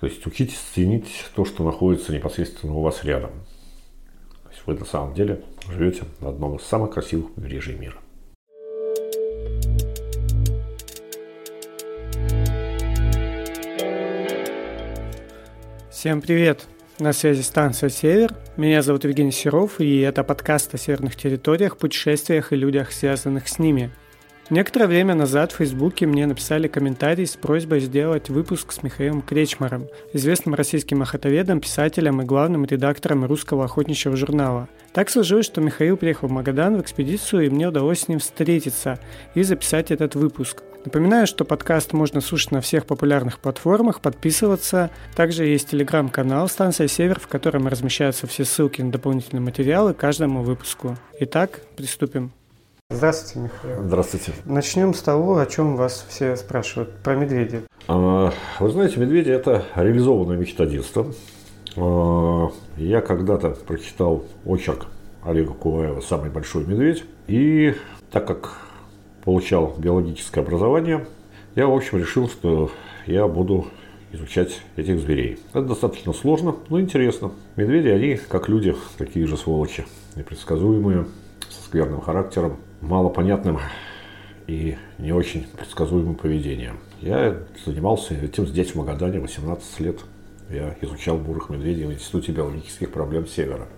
То есть учитесь ценить то, что находится непосредственно у вас рядом. То есть вы на самом деле живете на одном из самых красивых побережий мира. Всем привет! На связи станция «Север». Меня зовут Евгений Серов, и это подкаст о северных территориях, путешествиях и людях, связанных с ними. Некоторое время назад в Фейсбуке мне написали комментарий с просьбой сделать выпуск с Михаилом Кречмаром, известным российским охотоведом, писателем и главным редактором русского охотничьего журнала. Так сложилось, что Михаил приехал в Магадан в экспедицию, и мне удалось с ним встретиться и записать этот выпуск. Напоминаю, что подкаст можно слушать на всех популярных платформах, подписываться. Также есть телеграм-канал «Станция Север», в котором размещаются все ссылки на дополнительные материалы каждому выпуску. Итак, приступим. Здравствуйте, Михаил. Здравствуйте. Начнем с того, о чем вас все спрашивают, про медведей. А, вы знаете, медведи – это реализованная мечта детства. А, я когда-то прочитал очерк Олега Куваева «Самый большой медведь». И так как получал биологическое образование, я, в общем, решил, что я буду изучать этих зверей. Это достаточно сложно, но интересно. Медведи, они, как люди, такие же сволочи, непредсказуемые, со скверным характером, малопонятным и не очень предсказуемым поведением. Я занимался этим здесь, в Магадане, 18 лет. Я изучал бурых медведей в Институте биологических проблем Севера.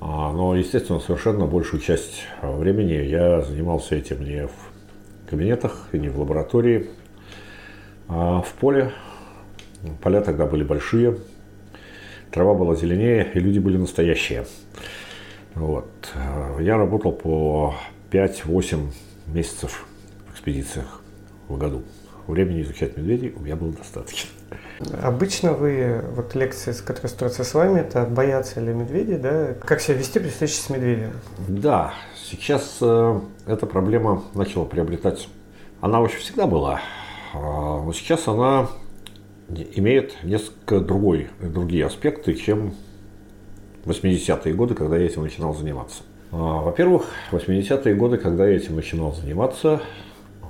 А, но, естественно, совершенно большую часть времени я занимался этим не в кабинетах не в лаборатории, а в поле. Поля тогда были большие, трава была зеленее, и люди были настоящие. Вот. Я работал по 5-8 месяцев в экспедициях в году. Времени изучать медведей у меня было достаточно. Обычно вы, вот лекции, с которой строятся с вами, это боятся ли медведей, да? Как себя вести при встрече с медведем? Да, сейчас э, эта проблема начала приобретать, она вообще всегда была, э, но сейчас она имеет несколько другой, другие аспекты, чем 80-е годы, когда я этим начинал заниматься. А, во-первых, 80-е годы, когда я этим начинал заниматься,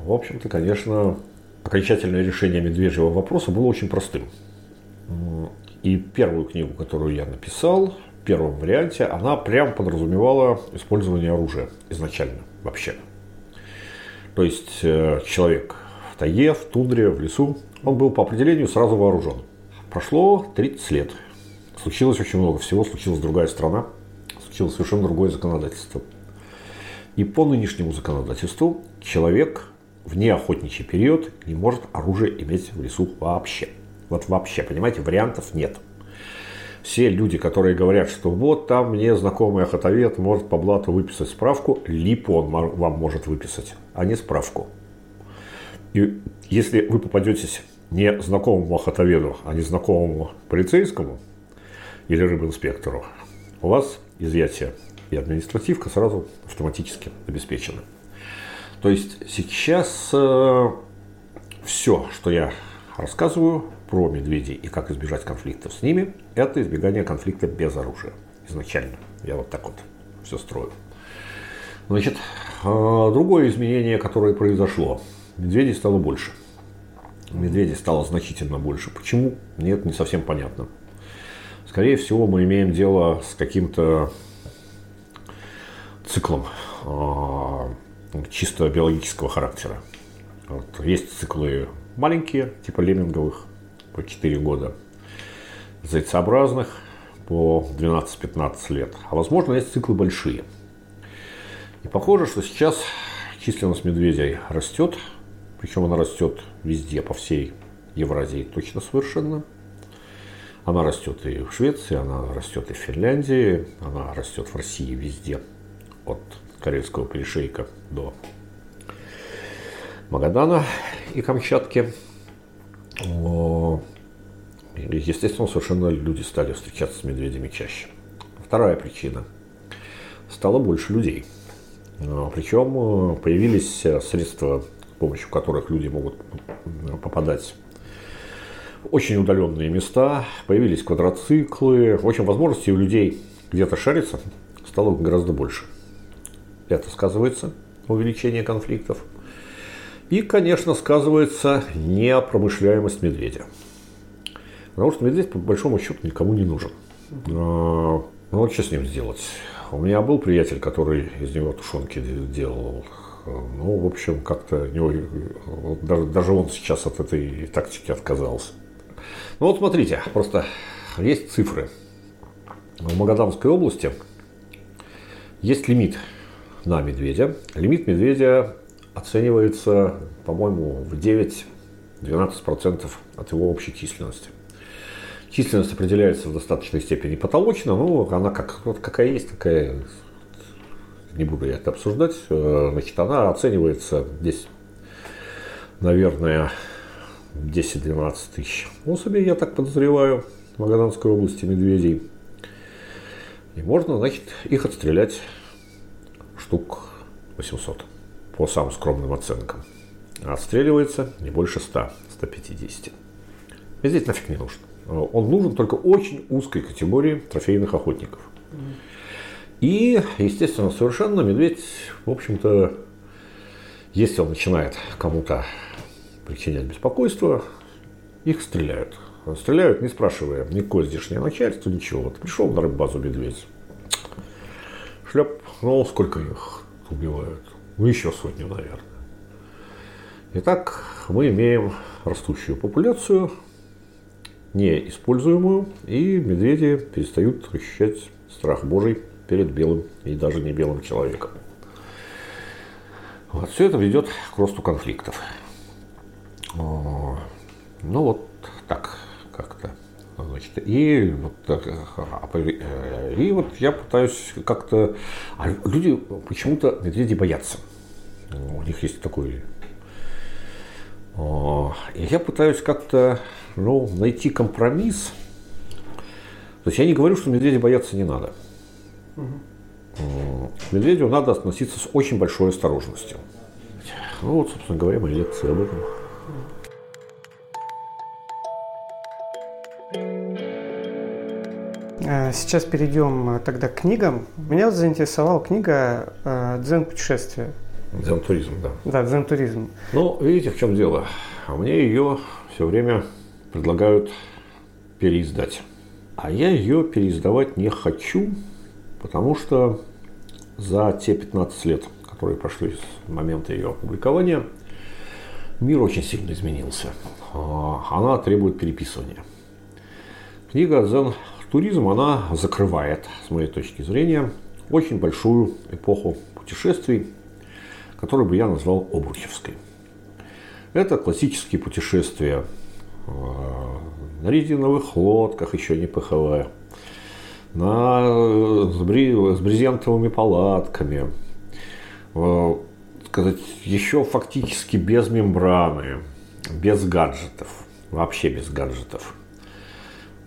в общем-то, конечно, окончательное решение медвежьего вопроса было очень простым. И первую книгу, которую я написал, в первом варианте, она прям подразумевала использование оружия изначально вообще. То есть э, человек в тайге, в тундре, в лесу, он был по определению сразу вооружен. Прошло 30 лет. Случилось очень много всего, случилась другая страна, случилось совершенно другое законодательство. И по нынешнему законодательству человек в неохотничий период не может оружие иметь в лесу вообще. Вот вообще, понимаете, вариантов нет. Все люди, которые говорят, что вот там мне знакомый охотовед может по блату выписать справку, липу он вам может выписать, а не справку. И если вы попадетесь не знакомому охотоведу, а не знакомому полицейскому или рыбинспектору, у вас изъятие и административка сразу автоматически обеспечены. То есть сейчас э, все, что я рассказываю про медведей и как избежать конфликтов с ними, это избегание конфликта без оружия. Изначально. Я вот так вот все строю. Значит, э, другое изменение, которое произошло. Медведей стало больше. Медведей стало значительно больше. Почему? Нет, не совсем понятно. Скорее всего, мы имеем дело с каким-то циклом э, чисто биологического характера. Вот. Есть циклы маленькие, типа лемминговых, по 4 года, зайцеобразных по 12-15 лет. А возможно, есть циклы большие. И похоже, что сейчас численность медведей растет, причем она растет везде, по всей Евразии точно совершенно. Она растет и в Швеции, она растет и в Финляндии, она растет в России везде, от Карельского перешейка до Магадана и Камчатки. Естественно, совершенно люди стали встречаться с медведями чаще. Вторая причина. Стало больше людей. Причем э, появились средства, с помощью которых люди могут попадать очень удаленные места. Появились квадроциклы. В общем, возможностей у людей где-то шариться стало гораздо больше. Это сказывается увеличение конфликтов. И, конечно, сказывается непромышляемость медведя. Потому что медведь, по большому счету, никому не нужен. А, ну вот что с ним сделать? У меня был приятель, который из него тушенки делал. Ну, в общем, как-то него, даже, даже он сейчас от этой тактики отказался. Ну вот смотрите, просто есть цифры. В Магаданской области есть лимит на медведя. Лимит медведя оценивается, по-моему, в 9-12% от его общей численности. Численность определяется в достаточной степени потолочно, но она как, вот какая есть, такая, не буду я это обсуждать. Э, значит, она оценивается здесь, наверное, 10-12 тысяч особей, я так подозреваю, в Магаданской области медведей. И можно, значит, их отстрелять штук 800 по самым скромным оценкам. А отстреливается не больше 100, 150. Медведь нафиг не нужен. Он нужен только очень узкой категории трофейных охотников. И, естественно, совершенно медведь, в общем-то, если он начинает кому-то причинять беспокойство, их стреляют. Стреляют, не спрашивая никакое здешнее начальство, ничего. Вот пришел на рыббазу медведь. Шлеп, ну, сколько их убивают? Ну, еще сотню, наверное. Итак, мы имеем растущую популяцию, неиспользуемую, и медведи перестают ощущать страх Божий перед белым и даже не белым человеком. Вот, все это ведет к росту конфликтов. Ну вот так как-то. Значит, и, вот, а, э, и вот я пытаюсь как-то... А люди почему-то медведи боятся. У них есть такой... И я пытаюсь как-то ну, найти компромисс. То есть я не говорю, что медведи бояться не надо. Угу. К медведю надо относиться с очень большой осторожностью. Ну вот, собственно говоря, мои лекции об этом. Сейчас перейдем э, тогда к книгам. Меня заинтересовала книга э, «Дзен путешествия». Дзен-туризм, да. Да, дзен-туризм. Ну, видите, в чем дело. А мне ее все время предлагают переиздать. А я ее переиздавать не хочу, потому что за те 15 лет, которые прошли с момента ее опубликования, мир очень сильно изменился. А, она требует переписывания. Книга «Дзен туризм», она закрывает, с моей точки зрения, очень большую эпоху путешествий, которую бы я назвал обручевской. Это классические путешествия э, на резиновых лодках, еще не паховая, на, э, с, брезентовыми палатками, э, сказать, еще фактически без мембраны, без гаджетов, вообще без гаджетов.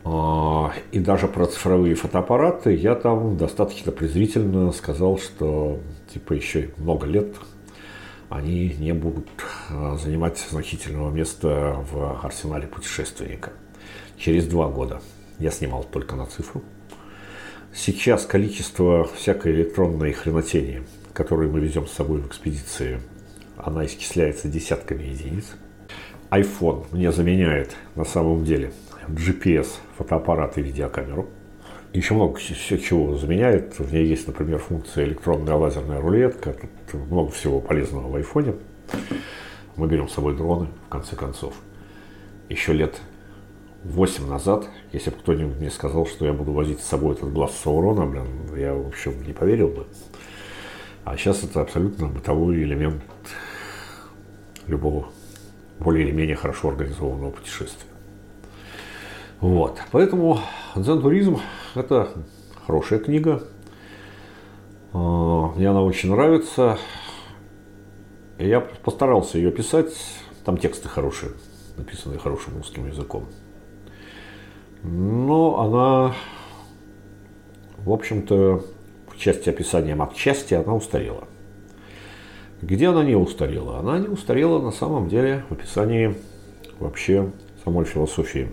А, и даже про цифровые фотоаппараты я там достаточно презрительно сказал, что типа еще много лет они не будут а, занимать значительного места в арсенале путешественника. Через два года я снимал только на цифру. Сейчас количество всякой электронной хренотени, которую мы везем с собой в экспедиции, она исчисляется десятками единиц. iPhone мне заменяет на самом деле GPS, фотоаппарат и видеокамеру. Еще много чего заменяет. В ней есть, например, функция электронная лазерная рулетка. Тут много всего полезного в айфоне. Мы берем с собой дроны, в конце концов. Еще лет 8 назад, если бы кто-нибудь мне сказал, что я буду возить с собой этот глаз Саурона, блин, я, в общем, не поверил бы. А сейчас это абсолютно бытовой элемент любого более или менее хорошо организованного путешествия. Вот. Поэтому «Дзен-туризм» – это хорошая книга. А, мне она очень нравится. Я постарался ее писать. Там тексты хорошие, написанные хорошим русским языком. Но она, в общем-то, в части описания матчасти она устарела. Где она не устарела? Она не устарела на самом деле в описании вообще самой философии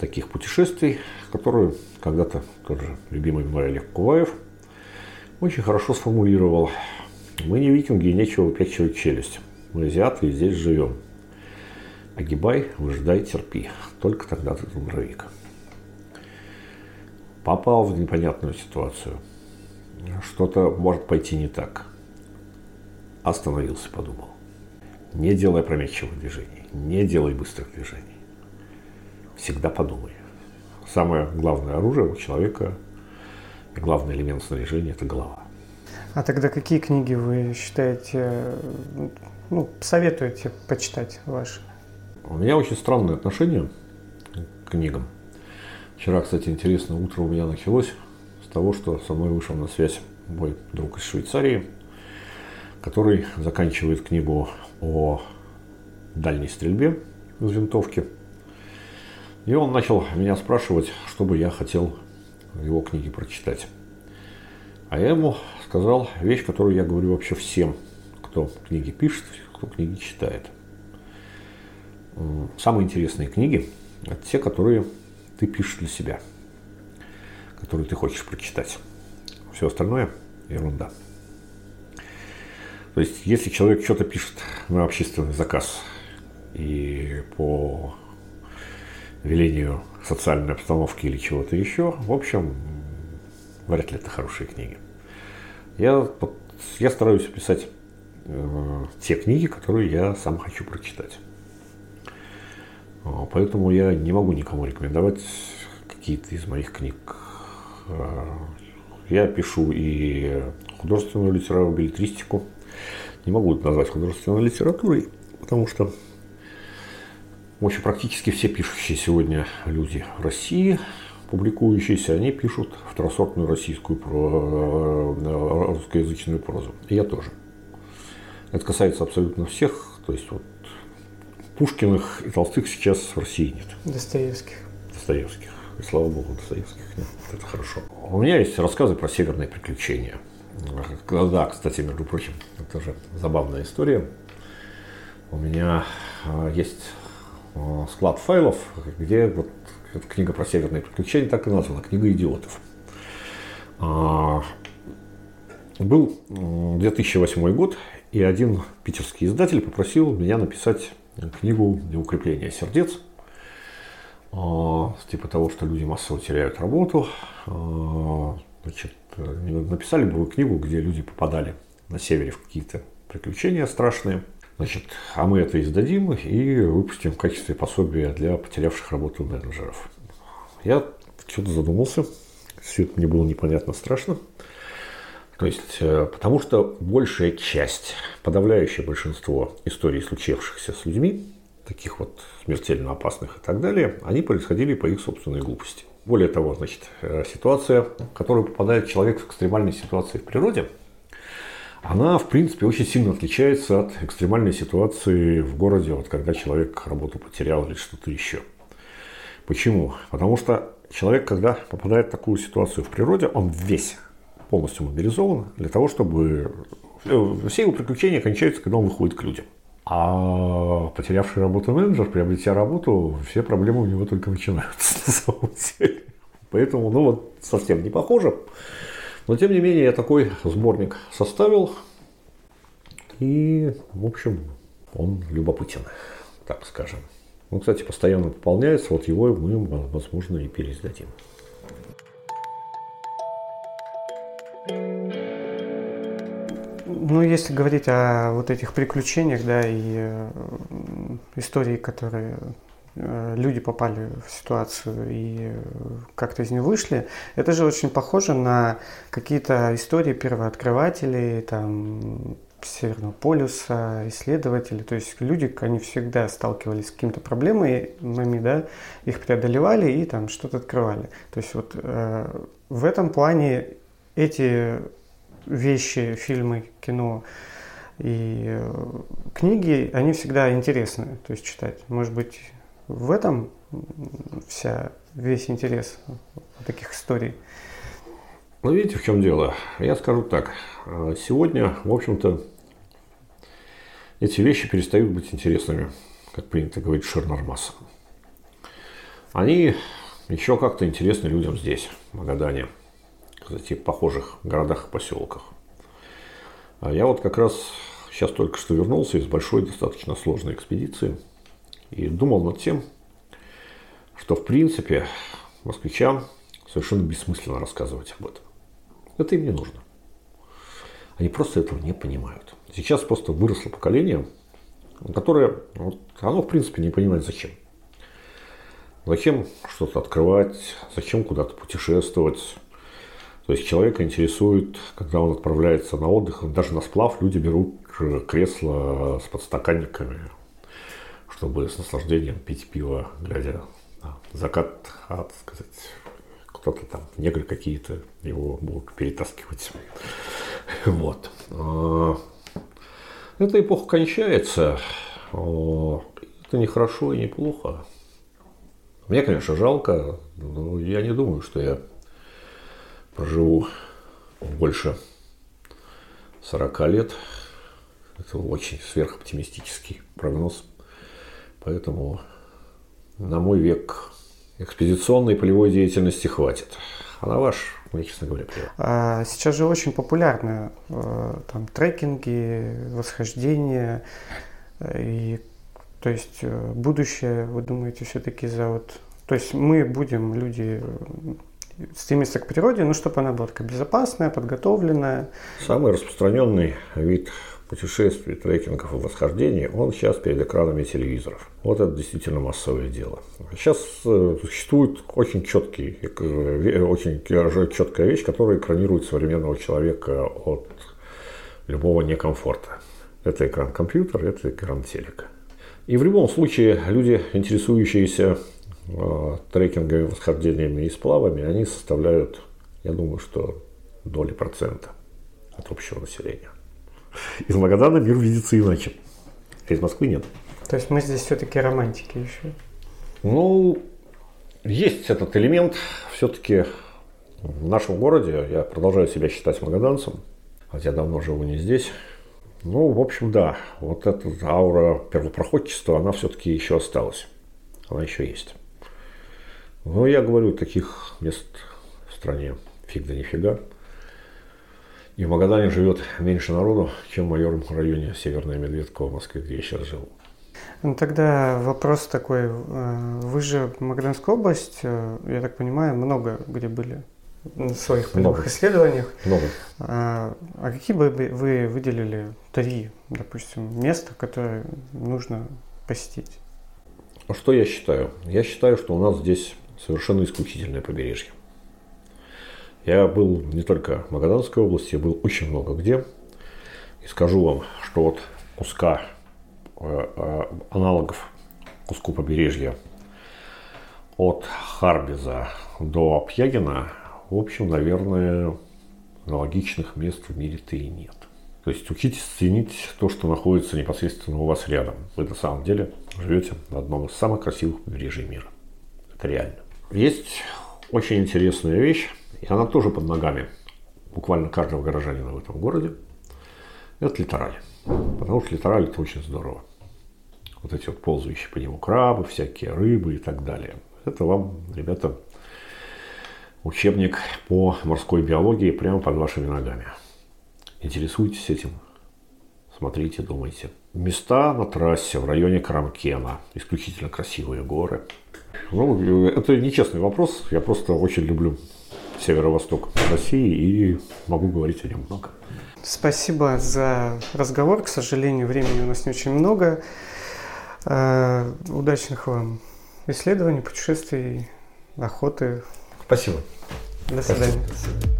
таких путешествий, которые когда-то тот же любимый мной Олег Куваев очень хорошо сформулировал. Мы не викинги и нечего выпячивать челюсть. Мы азиаты и здесь живем. Огибай, выжидай, терпи. Только тогда ты трудовик. Попал в непонятную ситуацию. Что-то может пойти не так. Остановился, подумал. Не делай опрометчивых движений. Не делай быстрых движений. Всегда подумай. Самое главное оружие у человека, главный элемент снаряжения – это голова. А тогда какие книги вы считаете, ну, советуете почитать ваши? У меня очень странное отношение к книгам. Вчера, кстати, интересно, утро у меня началось с того, что со мной вышел на связь мой друг из Швейцарии, который заканчивает книгу о дальней стрельбе из винтовки. И он начал меня спрашивать, что бы я хотел его книге прочитать. А я ему сказал вещь, которую я говорю вообще всем, кто книги пишет, кто книги читает. Самые интересные книги – это те, которые ты пишешь для себя, которые ты хочешь прочитать. Все остальное – ерунда. То есть, если человек что-то пишет на общественный заказ и по велению социальной обстановки или чего-то еще, в общем, вряд ли это хорошие книги. Я, я стараюсь писать э, те книги, которые я сам хочу прочитать. А, поэтому я не могу никому рекомендовать какие-то из моих книг. А, я пишу и художественную литературу, билетристику. Не могу это назвать художественной литературой, потому что в общем, практически все пишущие сегодня люди России, публикующиеся, они пишут второсортную российскую э, русскоязычную прозу. И я тоже. Это касается абсолютно всех. То есть вот Пушкиных и Толстых сейчас в России нет. Достоевских. Достоевских. И слава богу, Достоевских нет. Это хорошо. У меня есть рассказы про северные приключения. Да, кстати, между прочим, это же забавная история. У меня а, есть склад файлов, где вот книга про северные приключения так и названа, книга идиотов. А, был 2008 год, и один питерский издатель попросил меня написать книгу для укрепления сердец. А, типа того, что люди массово теряют работу. А, значит, написали бы книгу, где люди попадали на севере в какие-то приключения страшные. Значит, а мы это издадим и выпустим в качестве пособия для потерявших работу менеджеров. Я что-то задумался. Все это мне было непонятно страшно. То есть, э, потому что большая часть, подавляющее большинство историй, случившихся с людьми, таких вот смертельно опасных и так далее, они происходили по их собственной глупости. Более того, значит, э, ситуация, в которую попадает человек в экстремальной ситуации в природе, она, в принципе, очень сильно отличается от экстремальной ситуации в городе, вот когда человек работу потерял или что-то еще. Почему? Потому что человек, когда попадает в такую ситуацию в природе, он весь полностью мобилизован для того, чтобы... Э, все его приключения кончаются, когда он выходит к людям. А потерявший работу менеджер, приобретя работу, все проблемы у него только начинаются на самом деле. Поэтому, ну вот, совсем не похоже. Но, тем не менее, я такой сборник составил. И, в общем, он любопытен, так скажем. Он, кстати, постоянно пополняется. Вот его мы, возможно, и переиздадим. Ну, если говорить о вот этих приключениях, да, и э, истории, которые люди попали в ситуацию и как-то из нее вышли, это же очень похоже на какие-то истории первооткрывателей, там, Северного полюса, исследователи, то есть люди, они всегда сталкивались с какими-то проблемами, да, их преодолевали и там что-то открывали. То есть вот э, в этом плане эти вещи, фильмы, кино и э, книги, они всегда интересны, то есть читать. Может быть, в этом вся, весь интерес таких историй. Ну, видите, в чем дело? Я скажу так. Сегодня, в общем-то, эти вещи перестают быть интересными, как принято говорить, Шернармаса. Они еще как-то интересны людям здесь, в Магадане – кстати, похожих городах и поселках. А я вот как раз сейчас только что вернулся из большой, достаточно сложной экспедиции и думал над тем, что в принципе москвичам совершенно бессмысленно рассказывать об этом. Это им не нужно. Они просто этого не понимают. Сейчас просто выросло поколение, которое, оно в принципе не понимает зачем. Зачем что-то открывать, зачем куда-то путешествовать. То есть человека интересует, когда он отправляется на отдых, даже на сплав люди берут кресло с подстаканниками, чтобы с наслаждением пить пиво, глядя на закат, а, так сказать, кто-то там, негры какие-то его будут перетаскивать. Вот. А, эта эпоха кончается. Это не хорошо и не плохо. Мне, конечно, жалко, но я не думаю, что я проживу больше 40 лет. Это очень сверхоптимистический прогноз. Поэтому на мой век экспедиционной полевой деятельности хватит. А на ваш, мне, честно говоря, плевать. А сейчас же очень популярны э, там трекинги, восхождения. И, то есть э, будущее, вы думаете, все-таки за вот... То есть мы будем, люди, стремиться к природе, ну, чтобы она была такая безопасная, подготовленная. Самый распространенный вид путешествий, трекингов и восхождений, он сейчас перед экранами телевизоров. Вот это действительно массовое дело. Сейчас э, существует очень четкий, э, очень четкая вещь, которая экранирует современного человека от любого некомфорта. Это экран компьютера, это экран телека. И в любом случае люди, интересующиеся э, трекингами, восхождениями и сплавами, они составляют, я думаю, что доли процента от общего населения. Из Магадана мир видится иначе. А из Москвы нет. То есть мы здесь все-таки романтики еще? Ну, есть этот элемент. Все-таки в нашем городе я продолжаю себя считать магаданцем, хотя давно живу не здесь. Ну, в общем, да, вот эта аура первопроходчества, она все-таки еще осталась. Она еще есть. Но я говорю, таких мест в стране фиг да нифига. И в Магадане живет меньше народу, чем в моем районе Северная Медведка в Москве, где я сейчас живу. Ну, тогда вопрос такой. Э, вы же Магаданская область, э, я так понимаю, много где были в своих полевых много. исследованиях. Много. А, а какие бы вы выделили три, допустим, места, которые нужно посетить? А что я считаю? Я считаю, что у нас здесь совершенно исключительное побережье. Я был не только в Магаданской области, я был очень много где. И скажу вам, что вот куска э, э, аналогов куску побережья от Харбиза до Пьягина, в общем, наверное, аналогичных мест в мире-то и нет. То есть учитесь ценить то, что находится непосредственно у вас рядом. Вы на самом деле живете на одном из самых красивых побережий мира. Это реально. Есть очень интересная вещь, и она тоже под ногами буквально каждого горожанина в этом городе. Это литераль. Потому что литераль это очень здорово. Вот эти вот ползающие по нему крабы, всякие рыбы и так далее. Это вам, ребята, учебник по морской биологии прямо под вашими ногами. Интересуйтесь этим, смотрите, думайте. Места на трассе в районе Карамкена. Исключительно красивые горы. Ну, это нечестный вопрос. Я просто очень люблю северо-восток России и могу говорить о нем много. Спасибо за разговор. К сожалению, времени у нас не очень много. Э, удачных вам исследований, путешествий, охоты. Спасибо. До свидания. Спасибо.